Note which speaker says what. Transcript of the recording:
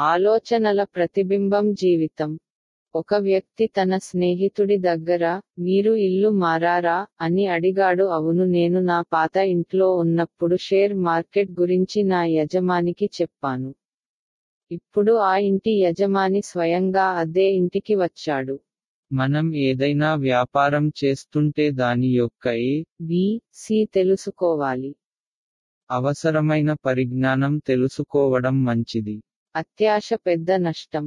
Speaker 1: ఆలోచనల ప్రతిబింబం జీవితం. ఒక వ్యక్తి తన స్నేహితుడి దగ్గర మీరు ఇల్లు మారారా? అని అడిగాడు. అవును నేను నా పాత ఇంట్లో ఉన్నప్పుడు షేర్ మార్కెట్ గురించి నా యజమానికి చెప్పాను. ఇప్పుడు ఆ ఇంటి యజమాని స్వయంగా అదే ఇంటికి వచ్చాడు.
Speaker 2: మనం ఏదైనా వ్యాపారం చేస్తుంటే దాని యొక్క ఏ
Speaker 1: బి సి తెలుసుకోవాలి.
Speaker 2: అవసరమైన పరిజ్ఞానం తెలుసుకోవడం మంచిది.
Speaker 1: అత్యాశ పెద్ద నష్టం.